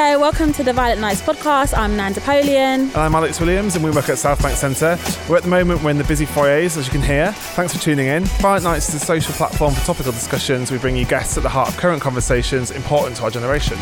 Hello, welcome to the Violet Nights podcast. I'm Nan Napoleon. And I'm Alex Williams, and we work at Southbank Centre. We're at the moment we're in the busy foyers, as you can hear. Thanks for tuning in. Violet Nights is a social platform for topical discussions. We bring you guests at the heart of current conversations important to our generation.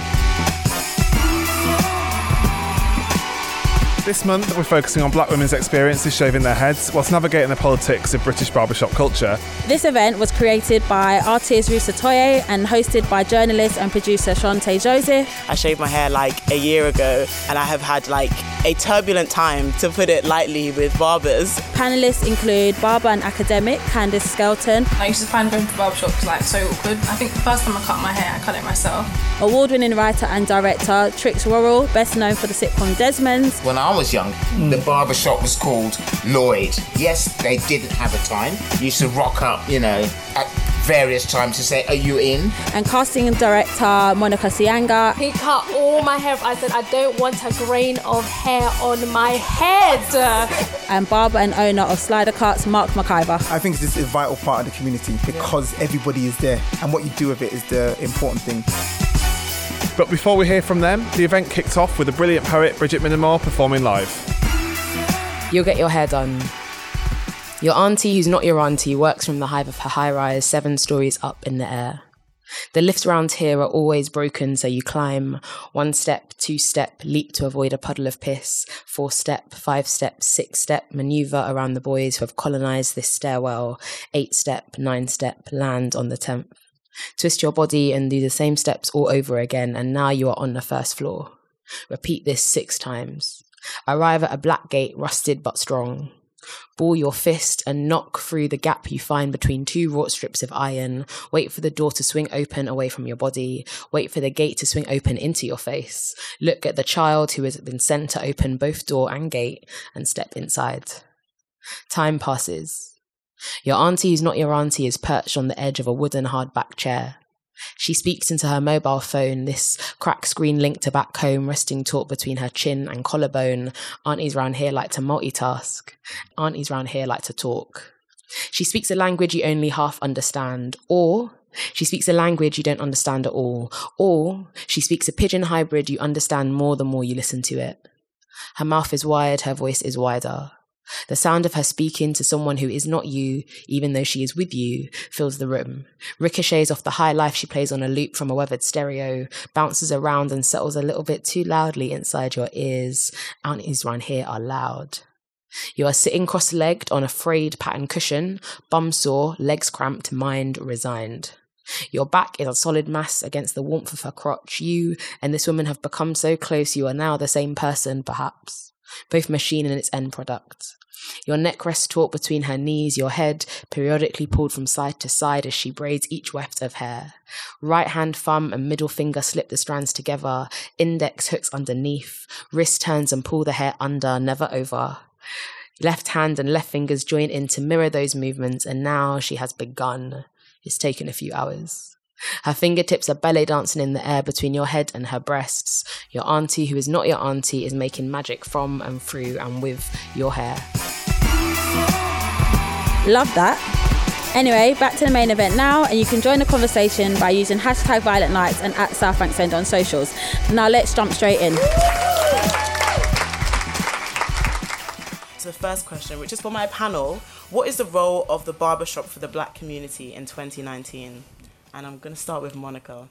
This month, we're focusing on black women's experiences shaving their heads whilst navigating the politics of British barbershop culture. This event was created by artist Ruth Sutoyé and hosted by journalist and producer Chanté Joseph. I shaved my hair like a year ago and I have had like a turbulent time, to put it lightly, with barbers. Panelists include barber and academic Candace Skelton. I used to find going to barbershops like so awkward. I think the first time I cut my hair, I cut it myself. Award winning writer and director Trix Worrell, best known for the sitcom Desmond's. When I was young, mm. the barbershop was called Lloyd. Yes, they didn't have a time. You used to rock up, you know, at various times to say, Are you in? And casting director Monica Siyanga. He cut all my hair. I said, I don't want a grain of hair on my head. And barber and owner of SliderCuts, Mark Maciver. I think this is a vital part of the community because yeah. everybody is there and what you do with it is the important thing. But before we hear from them, the event kicked off with the brilliant poet Bridget Minamore performing live. You'll get your hair done your auntie, who's not your auntie, works from the hive of her high rise, seven stories up in the air. The lifts around here are always broken, so you climb one step, two step, leap to avoid a puddle of piss, four step, five step, six step, maneuver around the boys who have colonized this stairwell, eight step, nine step, land on the tenth. Twist your body and do the same steps all over again, and now you are on the first floor. Repeat this six times. Arrive at a black gate, rusted but strong. Ball your fist and knock through the gap you find between two wrought strips of iron. Wait for the door to swing open away from your body. Wait for the gate to swing open into your face. Look at the child who has been sent to open both door and gate and step inside. Time passes. Your auntie who's not your auntie is perched on the edge of a wooden hardback chair. She speaks into her mobile phone, this crack screen linked to back home, resting taut between her chin and collarbone. Aunties round here like to multitask. Aunties round here like to talk. She speaks a language you only half understand, or she speaks a language you don't understand at all, or she speaks a pidgin hybrid you understand more the more you listen to it. Her mouth is wide, her voice is wider. The sound of her speaking to someone who is not you, even though she is with you, fills the room, ricochets off the high life she plays on a loop from a weathered stereo, bounces around and settles a little bit too loudly inside your ears. Aunties round here are loud. You are sitting cross legged on a frayed pattern cushion, bum sore, legs cramped, mind resigned. Your back is a solid mass against the warmth of her crotch. You and this woman have become so close you are now the same person, perhaps both machine and its end product. Your neck rests taut between her knees, your head periodically pulled from side to side as she braids each weft of hair. Right hand, thumb, and middle finger slip the strands together, index hooks underneath, wrist turns and pull the hair under, never over. Left hand and left fingers join in to mirror those movements, and now she has begun. It's taken a few hours. Her fingertips are ballet dancing in the air between your head and her breasts. Your auntie, who is not your auntie, is making magic from and through and with your hair. Love that. Anyway, back to the main event now, and you can join the conversation by using hashtag Violet Nights and at Southbank Centre on socials. Now let's jump straight in. So the first question, which is for my panel, what is the role of the barbershop for the black community in 2019? And I'm going to start with Monica.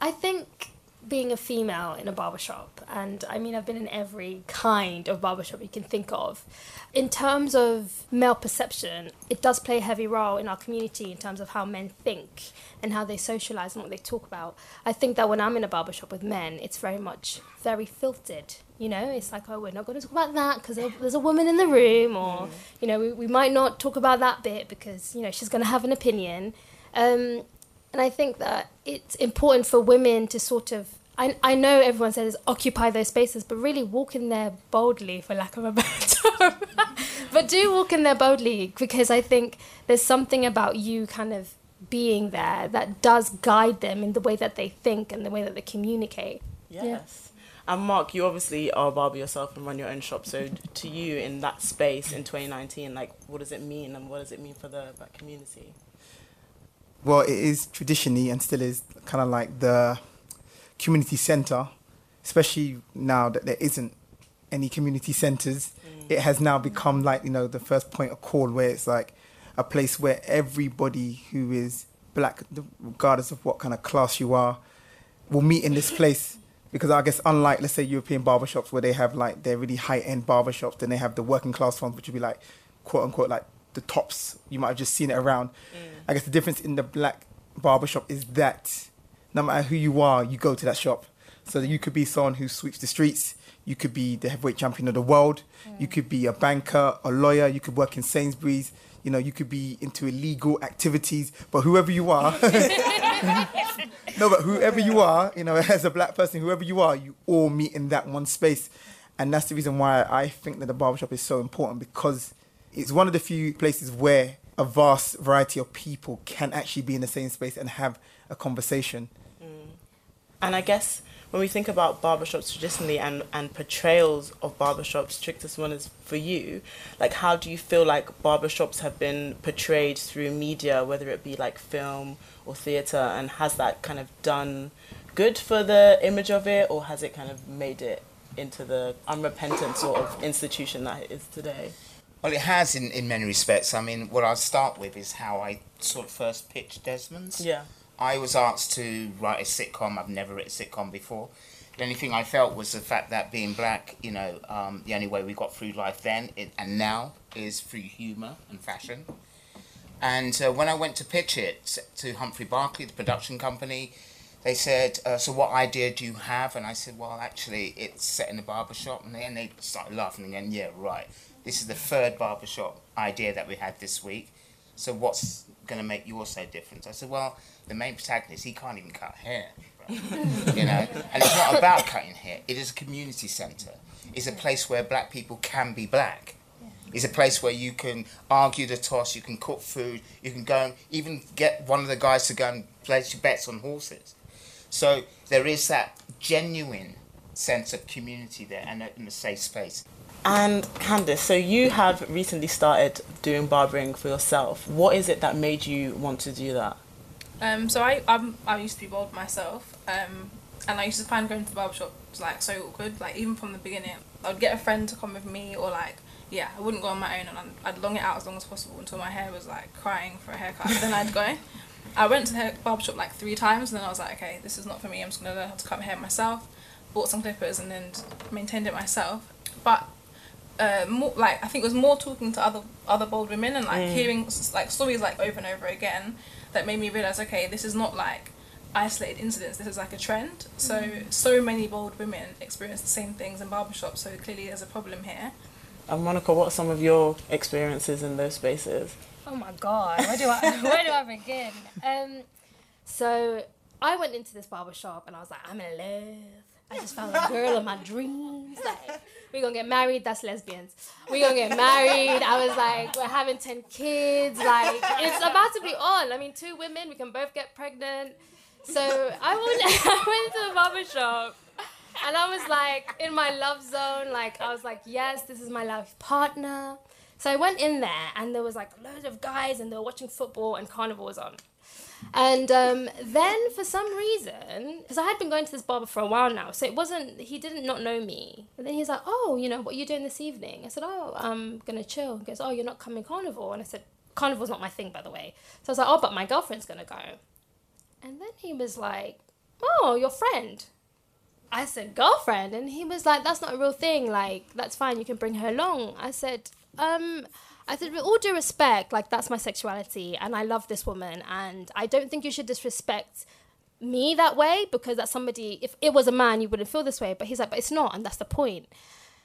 I think being a female in a barbershop, and I mean, I've been in every kind of barbershop you can think of. In terms of male perception, it does play a heavy role in our community in terms of how men think and how they socialize and what they talk about. I think that when I'm in a barbershop with men, it's very much very filtered. You know, it's like, oh, we're not going to talk about that because there's a woman in the room, or, mm. you know, we, we might not talk about that bit because, you know, she's going to have an opinion. Um, and I think that it's important for women to sort of I, I know everyone says occupy those spaces, but really walk in there boldly, for lack of a better term. but do walk in there boldly because I think there's something about you kind of being there that does guide them in the way that they think and the way that they communicate. Yes. Yeah. And Mark, you obviously are a barber yourself and run your own shop. So to you, in that space in 2019, like, what does it mean, and what does it mean for the black community? Well, it is traditionally and still is kind of like the community center especially now that there isn't any community centres, mm. it has now become like you know the first point of call where it's like a place where everybody who is black, regardless of what kind of class you are, will meet in this place. Because I guess unlike let's say European barbershops where they have like their really high end barbershops, then they have the working class ones which would be like quote unquote like the tops. You might have just seen it around. Mm. I guess the difference in the black barbershop is that no matter who you are, you go to that shop. So you could be someone who sweeps the streets. You could be the heavyweight champion of the world. You mm. could be a banker, a lawyer. You could work in Sainsbury's. You know, you could be into illegal activities. But whoever you are, no, but whoever you are, you know, as a black person, whoever you are, you all meet in that one space. And that's the reason why I think that the barbershop is so important because it's one of the few places where a vast variety of people can actually be in the same space and have a conversation. Mm. And I guess when we think about barbershops traditionally and, and portrayals of barbershops, Trix this one is for you, like how do you feel like barbershops have been portrayed through media, whether it be like film or theatre, and has that kind of done good for the image of it, or has it kind of made it into the unrepentant sort of institution that it is today? Well, it has in, in many respects. I mean, what I'll start with is how I sort of first pitched Desmond's. Yeah. I was asked to write a sitcom. I've never written a sitcom before. The only thing I felt was the fact that being black, you know, um, the only way we got through life then and now is through humour and fashion. And uh, when I went to pitch it to Humphrey Barclay, the production company, they said, uh, "So what idea do you have?" And I said, "Well, actually, it's set in a barber shop." And they, and they started laughing again. Yeah, right. This is the third barbershop idea that we had this week. So what's going to make yours so different? I said, well, the main protagonist, he can't even cut hair. you know, and it's not about cutting hair. It is a community centre. It's a place where black people can be black. It's a place where you can argue the toss, you can cook food, you can go and even get one of the guys to go and place your bets on horses. So there is that genuine sense of community there and a, and a safe space. And Candace, so you have recently started doing barbering for yourself. What is it that made you want to do that? Um, so I I'm, I used to be bald myself, um, and I used to find going to the barbershop like so awkward. Like even from the beginning, I'd get a friend to come with me, or like yeah, I wouldn't go on my own, and I'd, I'd long it out as long as possible until my hair was like crying for a haircut. then I'd go. I went to the barbershop like three times, and then I was like, okay, this is not for me. I'm just gonna learn how to cut my hair myself. Bought some clippers and then maintained it myself. But uh, more like I think it was more talking to other other bold women and like hearing like stories like over and over again that made me realize okay this is not like isolated incidents this is like a trend so so many bold women experience the same things in barbershops so clearly there's a problem here And Monica, what are some of your experiences in those spaces? Oh my god, where do I where do I begin? Um, so I went into this barbershop and I was like, I'm in love. I just found the girl of my dreams. Like, we're gonna get married. That's lesbians. We're gonna get married. I was like, we're having ten kids. Like, it's about to be on. I mean, two women, we can both get pregnant. So I went, I went to the barber shop. And I was like in my love zone, like I was like, yes, this is my life partner. So I went in there and there was like loads of guys and they were watching football and carnival was on. And um, then for some reason, because I had been going to this barber for a while now, so it wasn't, he didn't not know me. And then he's like, oh, you know, what are you doing this evening? I said, oh, I'm going to chill. He goes, oh, you're not coming carnival? And I said, carnival's not my thing, by the way. So I was like, oh, but my girlfriend's going to go. And then he was like, oh, your friend. I said, girlfriend? And he was like, that's not a real thing. Like, that's fine. You can bring her along. I said, um, I said, with all due respect, like, that's my sexuality and I love this woman. And I don't think you should disrespect me that way because that's somebody, if it was a man, you wouldn't feel this way. But he's like, but it's not. And that's the point.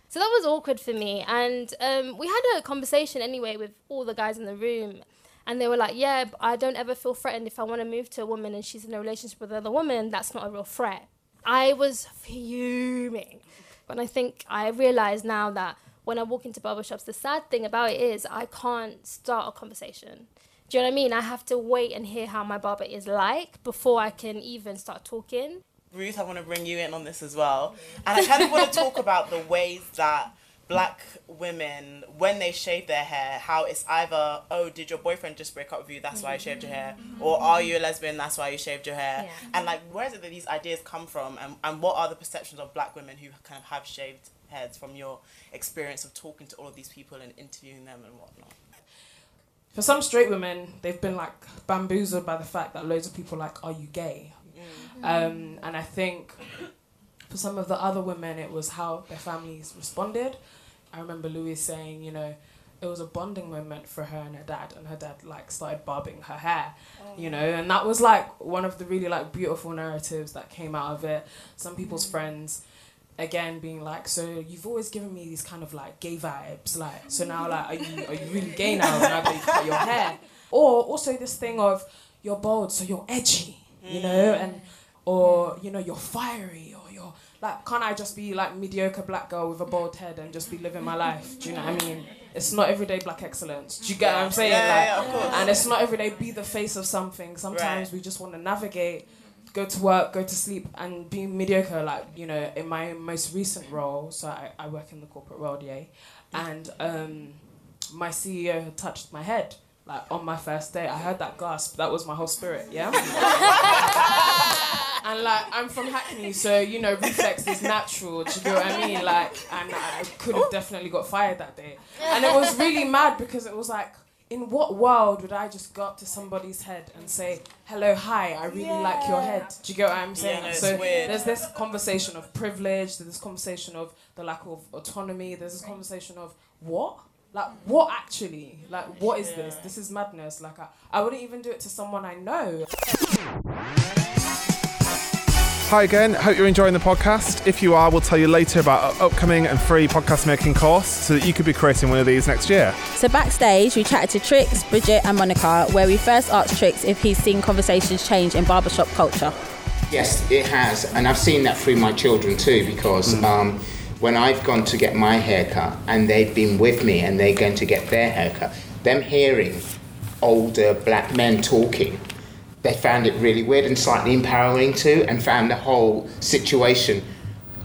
So that was awkward for me. And um, we had a conversation anyway with all the guys in the room. And they were like, yeah, I don't ever feel threatened if I want to move to a woman and she's in a relationship with another woman. That's not a real threat. I was fuming. But I think I realize now that when I walk into barbershops, the sad thing about it is I can't start a conversation. Do you know what I mean? I have to wait and hear how my barber is like before I can even start talking. Ruth, I want to bring you in on this as well. And I kind of want to talk about the ways that black women when they shave their hair how it's either oh did your boyfriend just break up with you that's why you shaved your hair or are you a lesbian that's why you shaved your hair Yeah. and like where is it that these ideas come from and, and what are the perceptions of black women who kind of have shaved heads from your experience of talking to all of these people and interviewing them and whatnot For some straight women, they've been like bamboozled by the fact that loads of people are like, "Are you gay?" Um, and I think for some of the other women, it was how their families responded. I remember Louise saying, you know, it was a bonding moment for her and her dad, and her dad like started barbing her hair, you know, and that was like one of the really like beautiful narratives that came out of it. Some people's friends, again, being like, so you've always given me these kind of like gay vibes, like, so now like, are you are you really gay now? Now that you cut your hair, or also this thing of you're bold, so you're edgy, you know, mm. and or you know you're fiery or you're like can't I just be like mediocre black girl with a bald head and just be living my life? Do you know what I mean? It's not everyday black excellence. Do you get what I'm saying? Yeah, like, yeah, of course. and it's not every day be the face of something. Sometimes Right. we just want to navigate, go to work, go to sleep, and be mediocre. Like you know, in my most recent role, so I, I work in the corporate world, yeah, and um, my CEO touched my head. Like on my first day, I heard that gasp. That was my whole spirit, yeah. and like I'm from Hackney, so you know reflex is natural. Do you get what I mean? Like, and I could have definitely got fired that day. And it was really mad because it was like, in what world would I just go up to somebody's head and say, "Hello, hi, I really like your head." Do you get what I'm saying? no, it's so weird. there's this conversation of privilege. There's this conversation of the lack of autonomy. There's this conversation of what. Like what actually? Like what is this? This is madness. Like I, I wouldn't even do it to someone I know. Hi again, hope you're enjoying the podcast. If you are, we'll tell you later about our upcoming and free podcast making course so that you could be creating one of these next year. So backstage, we chatted to Trix, Bridget, and Monica, where we first asked Trix if he's seen conversations change in barbershop culture. Yes, it has, and I've seen that through my children too. Because um, when I've gone to get my haircut, and they've been with me, and they're going to get their haircut, them hearing older black men talking, they found it really weird and slightly empowering too, and found the whole situation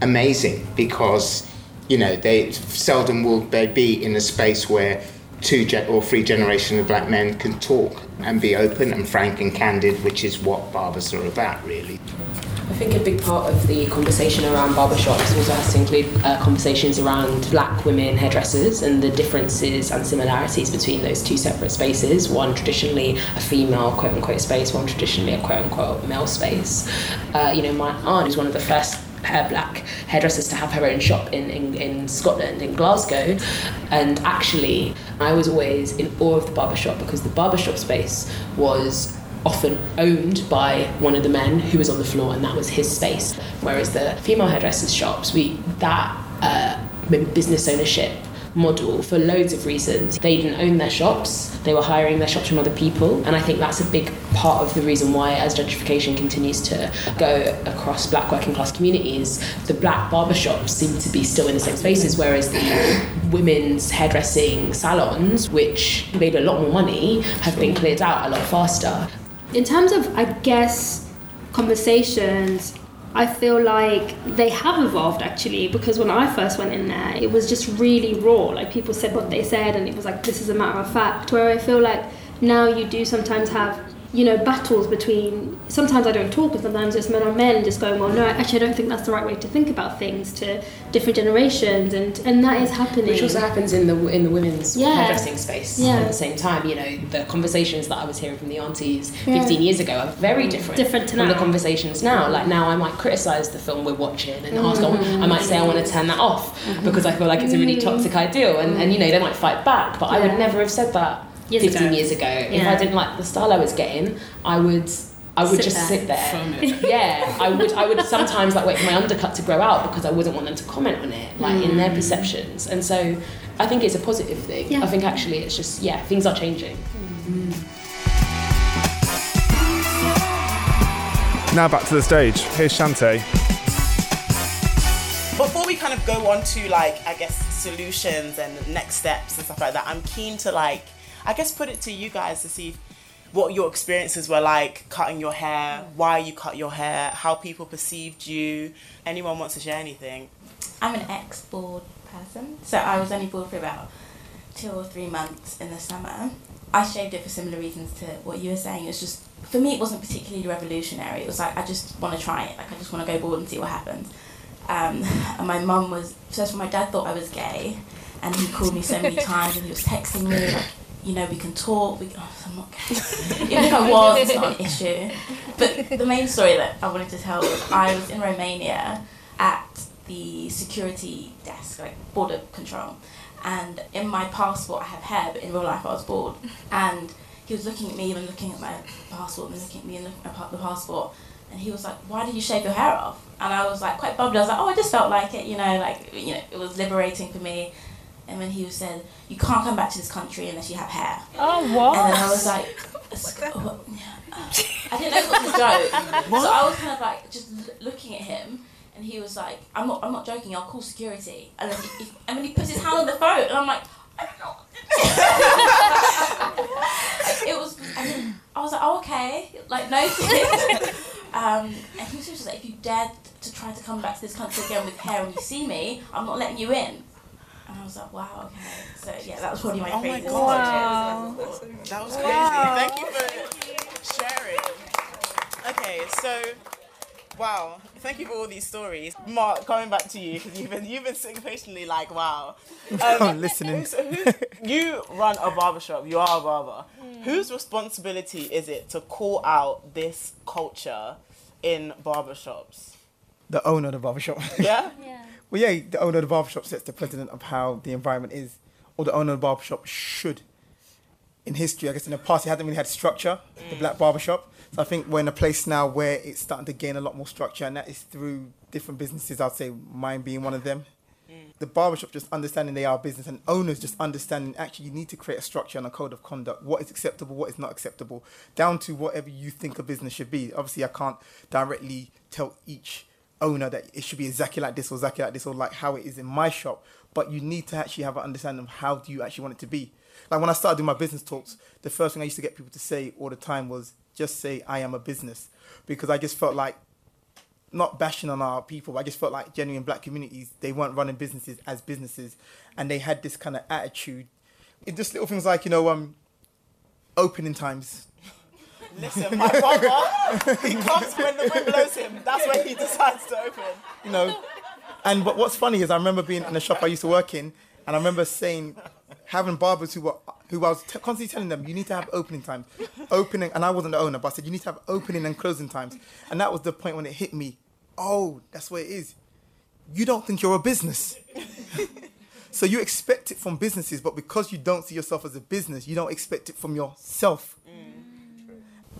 amazing because you know they seldom will they be in a space where two gen- or three generations of black men can talk and be open and frank and candid, which is what barbers are about, really. I think a big part of the conversation around barbershops also has to include uh, conversations around black women hairdressers and the differences and similarities between those two separate spaces. One traditionally a female quote unquote space, one traditionally a quote unquote male space. Uh, you know, my aunt is one of the first black hairdressers to have her own shop in, in, in Scotland, in Glasgow. And actually, I was always in awe of the barbershop because the barbershop space was often owned by one of the men who was on the floor and that was his space. Whereas the female hairdressers shops we that uh, business ownership model for loads of reasons they didn't own their shops. They were hiring their shops from other people. And i think that's a big part of the reason why as gentrification continues to go across black working class communities the black barber shops seem to be still in the same spaces whereas the women's hairdressing salons which made a lot more money have been cleared out a lot faster in terms of i guess conversations i feel like they have evolved actually because when i first went in there it was just really raw. Like people said what they said and it was like this is a matter of fact. Where i feel like now you do sometimes have you know battles between sometimes i don't talk and sometimes it's men on men just going well no actually i don't think that's the right way to think about things to different generations and and that is happening. Which also happens in the in the women's Yeah. hairdressing space Yeah. at the same time you know the conversations that i was hearing from the aunties Yeah. 15 years ago are very mm. different Different to from the conversations now. Like now i might criticize the film we're watching and ask oh, i might say i want to turn that off mm-hmm. because i feel like it's a really mm. toxic ideal and, and you know they might fight back but i would never have said that Years 15 ago. years ago if i didn't like the style i was getting i would I would Sit just there. sit there. yeah, I would. I would sometimes like wait for my undercut to grow out because I wouldn't want them to comment on it, like in their mm. perceptions. And so, I think it's a positive thing. Yeah. I think actually it's just yeah, things are changing. Mm. Now back to the stage. Here's Chanté. before we kind of go on to like I guess solutions and next steps and stuff like that, I'm keen to like I guess put it to you guys to see what your experiences were like cutting your hair, why you cut your hair, how people perceived you. Anyone wants to share anything? I'm an ex-board person. So I was only bald for about two or three months in the summer. I shaved it for similar reasons to what you were saying. It's just for me, it wasn't particularly revolutionary. It was like I just want to try it. Like I just want to go bald and see what happens. Um, and my mum was first of all, my dad thought I was gay, and he called me so many times, and he was texting me like, you know, we can talk. We, oh, I'm not gay. Even if I was, it's not an issue. But the main story that I wanted to tell was I was in Romania at the security desk, like border control, and in my passport I have hair, but in real life I was bald. And he was looking at me and looking at my passport and looking at me and looking at the passport. And he was like, "Why did you shave your hair off?" And I was like, quite bubbly. I was like, "Oh, I just felt like it, you know, like you know, it was liberating for me." And when he was said, "You can't come back to this country unless you have hair," Oh, what? and then I was like, what? I didn't know if it was a joke. So I was kind of like just l- looking at him, and he was like, "I'm not, I'm not joking. I'll call security." And then, he, and then he puts his hand on the phone, and I'm like, "I don't know." it was. And then I was like, "Oh, okay." Like no. um, and he was just like, "If you dare to try to come back to this country again with hair when you see me, I'm not letting you in." And I was like, "Wow, okay." So yeah, that was probably my favorite. Oh my favorite. God. That was crazy. Thank you for sharing. Okay, so wow, thank you for all these stories. Mark, coming back to you because you've been you've been sitting patiently like wow. Um, I'm listening. So who's, you run a barbershop. You are a barber. Hmm. Whose responsibility is it to call out this culture in barbershops? The owner of the barbershop. Yeah. Yeah. Well, yeah, the owner of the barbershop sets the precedent of how the environment is, or the owner of the barbershop should. In history, I guess in the past, it hasn't really had structure, the black barbershop. So I think we're in a place now where it's starting to gain a lot more structure, and that is through different businesses. I'd say mine being one of them. The barbershop just understanding they are business, and owners just understanding actually you need to create a structure and a code of conduct. What is acceptable, what is not acceptable, down to whatever you think a business should be. Obviously, I can't directly tell each owner that it should be exactly like this or exactly like this or like how it is in my shop. But you need to actually have an understanding of how do you actually want it to be. Like when I started doing my business talks, the first thing I used to get people to say all the time was just say I am a business because I just felt like not bashing on our people, I just felt like genuine black communities, they weren't running businesses as businesses and they had this kind of attitude. It just little things like, you know, um opening times. Listen, my brother, he comes when the wind blows him. That's when he decides to open. you know. And but what's funny is I remember being in a shop I used to work in, and I remember saying, having barbers who were who I was t- constantly telling them, you need to have opening times, opening. And I wasn't the owner, but I said you need to have opening and closing times. And that was the point when it hit me. Oh, that's what it is. You don't think you're a business. so you expect it from businesses, but because you don't see yourself as a business, you don't expect it from yourself. Mm.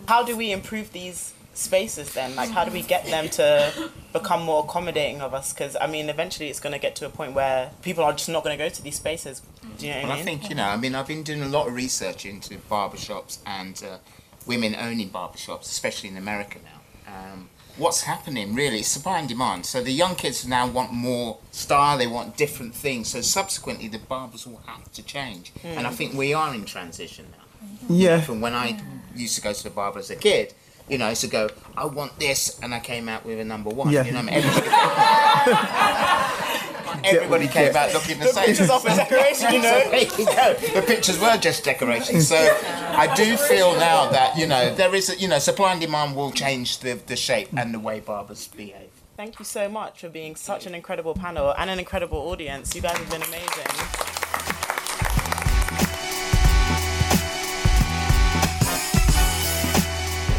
How do we improve these spaces then? Like, how do we get them to become more accommodating of us? Because I mean, eventually, it's going to get to a point where people are just not going to go to these spaces. Do you know what Well, I I think, you know, I mean, I've been doing a lot of research into barbershops and uh, women owning barbershops, especially in America now. Um, what's happening really is supply and demand. So the young kids now want more style, they want different things. So subsequently, the barbers will have to change. And I Mm. think we are in transition now. Yeah. From when I used to go to the barber as a kid, you know, I used to go, I want this, and I came out with a number one. Yeah. You know, I mean? everybody, everybody came out looking the, The same. pictures of a decoration, you know. There you go. The pictures were just decorations. So I do feel now that you know there is, a, you know, supply and demand will change the the shape and the way barbers behave. Thank you so much for being such an incredible panel and an incredible audience. You guys have been amazing.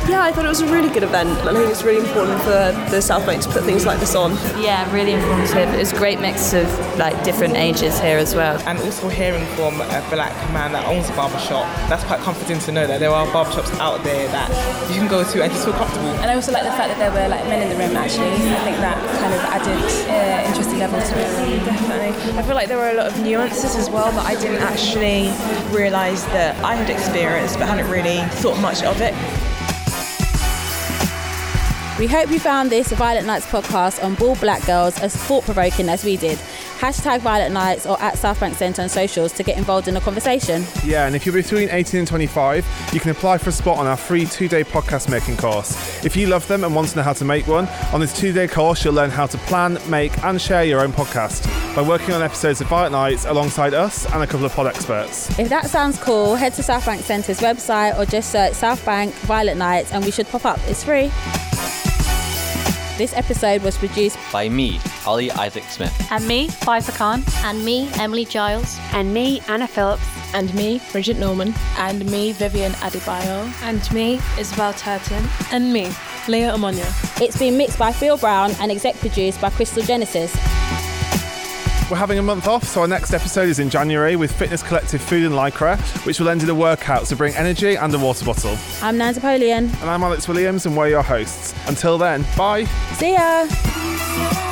Yeah, I thought it was a really good event. I think it's really important for the South Bank to put things like this on. Yeah, really informative. It was a great mix of like different ages here as well. And also hearing from a black man that owns a barbershop, that's quite comforting to know that there are barbershops out there that you can go to and just feel comfortable. And I also like the fact that there were like men in the room actually. I think that kind of added uh, interesting level to it. Definitely. I feel like there were a lot of nuances as well that I didn't actually realise that I had experienced but hadn't really thought much of it. We hope you found this Violet Nights podcast on Bald Black Girls as thought provoking as we did. Hashtag Violet Nights or at Southbank Centre on socials to get involved in the conversation. Yeah, and if you're between 18 and 25, you can apply for a spot on our free two day podcast making course. If you love them and want to know how to make one, on this two day course, you'll learn how to plan, make, and share your own podcast by working on episodes of Violet Nights alongside us and a couple of pod experts. If that sounds cool, head to Southbank Centre's website or just search Southbank Violet Nights and we should pop up. It's free. This episode was produced by me, Ollie Isaac Smith. And me, Fiza Khan. And me, Emily Giles. And me, Anna Phillips. And me, Bridget Norman. And me, Vivian Adebayo. And me, Isabel Turton. And me, Leah Amonia. It's been mixed by Phil Brown and exec produced by Crystal Genesis. We're having a month off, so our next episode is in January with fitness collective Food and Lycra, which will end in a workout to bring energy and a water bottle. I'm Nan Napoleon. And I'm Alex Williams, and we're your hosts. Until then, bye. See ya.